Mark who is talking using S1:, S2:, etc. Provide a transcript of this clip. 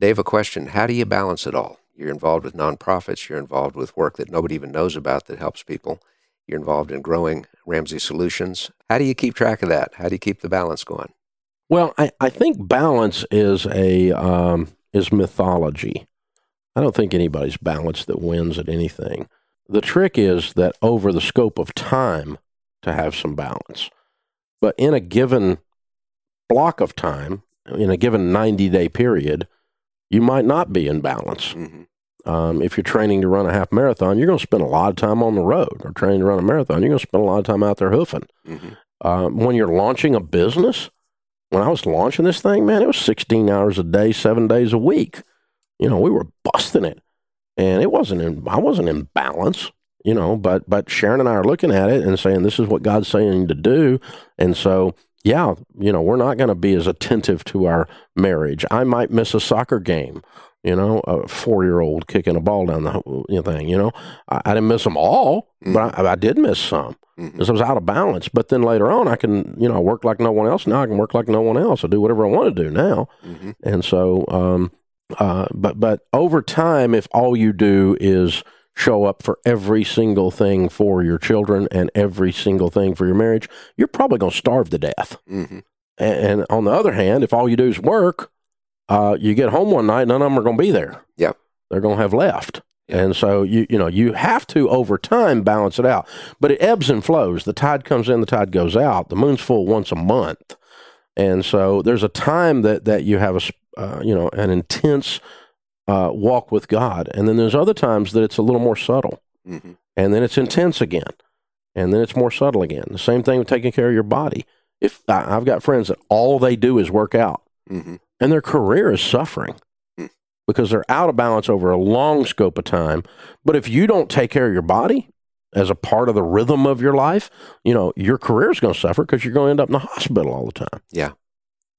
S1: Dave, a question. How do you balance it all? You're involved with nonprofits, you're involved with work that nobody even knows about that helps people. You're involved in growing Ramsey Solutions. How do you keep track of that? How do you keep the balance going?
S2: Well, I, I think balance is a um, is mythology. I don't think anybody's balanced that wins at anything. The trick is that over the scope of time to have some balance. But in a given block of time, in a given 90 day period, you might not be in balance.
S1: Mm-hmm.
S2: Um, if you're training to run a half marathon, you're going to spend a lot of time on the road. Or training to run a marathon, you're going to spend a lot of time out there hoofing.
S1: Mm-hmm.
S2: Um, when you're launching a business, when I was launching this thing, man, it was 16 hours a day, seven days a week. You know, we were busting it, and it wasn't in. I wasn't in balance. You know, but but Sharon and I are looking at it and saying this is what God's saying to do, and so yeah, you know, we're not going to be as attentive to our marriage. I might miss a soccer game. You know, a four-year-old kicking a ball down the thing. You know, I, I didn't miss them all, but I, I did miss some because I was out of balance. But then later on, I can, you know, I work like no one else. Now I can work like no one else. I do whatever I want to do now.
S1: Mm-hmm.
S2: And so, um, uh, but but over time, if all you do is show up for every single thing for your children and every single thing for your marriage, you're probably going to starve to death.
S1: Mm-hmm.
S2: And, and on the other hand, if all you do is work, uh, you get home one night, none of them are going to be there.
S1: Yep.
S2: they're going to have left.
S1: Yeah.
S2: And so you you know you have to over time balance it out, but it ebbs and flows. The tide comes in, the tide goes out. The moon's full once a month, and so there's a time that that you have a uh, you know an intense uh, walk with God, and then there's other times that it's a little more subtle,
S1: Mm-hmm.
S2: and then it's intense again, and then it's more subtle again. The same thing with taking care of your body. If I, I've got friends that all they do is work out,
S1: Mm-hmm.
S2: and their career is suffering
S1: Hmm.
S2: because they're out of balance over a long scope of time. But if you don't take care of your body as a part of the rhythm of your life, you know, your career is going to suffer because you're going to end up in the hospital all the time.
S1: Yeah.